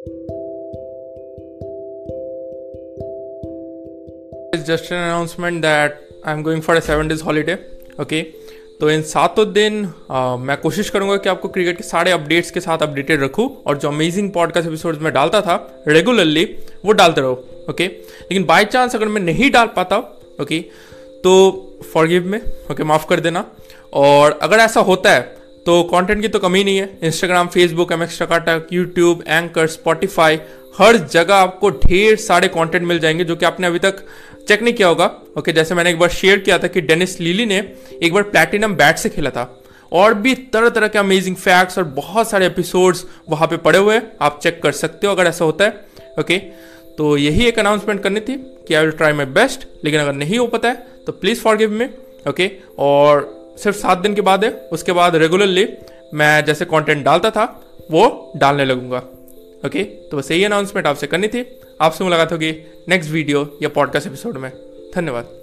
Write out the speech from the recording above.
It's just an announcement that I'm going for a seven days holiday. Okay. तो इन सातों दिन आ, मैं कोशिश करूँगा कि आपको क्रिकेट के सारे अपडेट्स के साथ अपडेटेड रखूँ और जो अमेजिंग पॉडकास्ट एपिसोड में डालता था रेगुलरली वो डालते रहो ओके लेकिन बाय चांस अगर मैं नहीं डाल पाता ओके तो फॉरगिव में ओके माफ़ कर देना और अगर ऐसा होता है तो कंटेंट की तो कमी नहीं है। Instagram Facebook M X Takatak YouTube anchor Spotify हर जगह आपको ढेर सारे कंटेंट मिल जाएँगे जो कि आपने अभी तक चेक नहीं किया होगा। ओके जैसे मैंने एक बार शेयर किया था कि डेनिस लीली ने एक बार प्लेटिनम बैट से खेला था। और भी तरह तरह के अमेजिंग फैक्ट्स और बहुत सारे एपिसोड्स वहाँ पे पड़े हुए हैं। आप चेक कर सकते हो अगर ऐसा होता है। ओके तो यही एक अनाउंसमेंट करनी थी कि I will try my best लेकिन अगर नहीं हो पाता है तो please forgive me okay और सिर्फ़ सात दिन के बाद है, उसके बाद रेगुलरली मैं जैसे कंटेंट डालता था, वो डालने लगूँगा। ओके तो बस यही अनाउंसमेंट आपसे करनी थी। आपसे मुलाकात होगी नेक्स्ट वीडियो या पॉडकास्ट एपिसोड में। धन्यवाद।